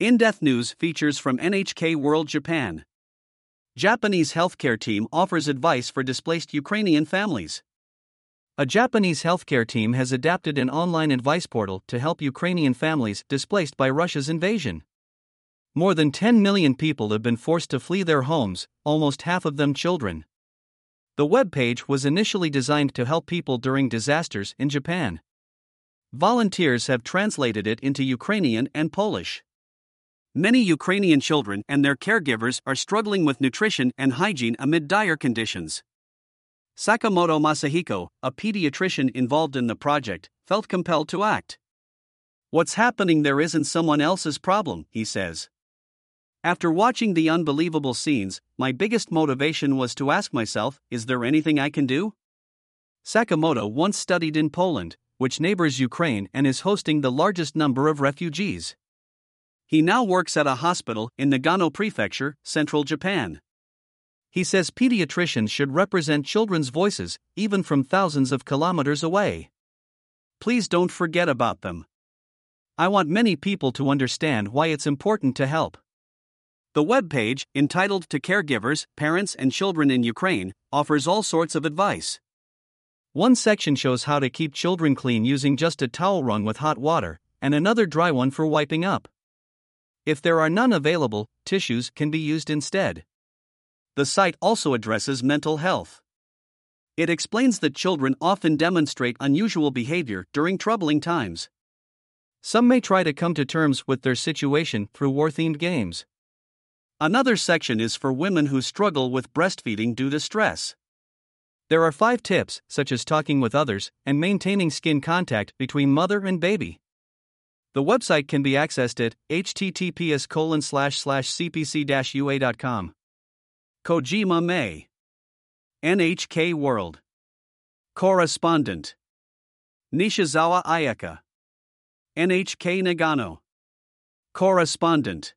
In depth news features from NHK World Japan. Japanese healthcare team offers advice for displaced Ukrainian families. A Japanese healthcare team has adapted an online advice portal to help Ukrainian families displaced by Russia's invasion. More than 10 million people have been forced to flee their homes, almost half of them children. The web page was initially designed to help people during disasters in Japan. Volunteers have translated it into Ukrainian and Polish. Many Ukrainian children and their caregivers are struggling with nutrition and hygiene amid dire conditions. Sakamoto Masahiko, a pediatrician involved in the project, felt compelled to act. What's happening there isn't someone else's problem, he says. After watching the unbelievable scenes, my biggest motivation was to ask myself is there anything I can do? Sakamoto once studied in Poland, which neighbors Ukraine and is hosting the largest number of refugees. He now works at a hospital in Nagano Prefecture, central Japan. He says pediatricians should represent children's voices, even from thousands of kilometers away. Please don't forget about them. I want many people to understand why it's important to help. The web page, entitled To Caregivers, Parents, and Children in Ukraine, offers all sorts of advice. One section shows how to keep children clean using just a towel wrung with hot water, and another dry one for wiping up. If there are none available, tissues can be used instead. The site also addresses mental health. It explains that children often demonstrate unusual behavior during troubling times. Some may try to come to terms with their situation through war themed games. Another section is for women who struggle with breastfeeding due to stress. There are five tips, such as talking with others and maintaining skin contact between mother and baby. The website can be accessed at https cpc-ua.com. Kojima May. NHK World. Correspondent. Nishizawa Ayaka. NHK Nagano. Correspondent.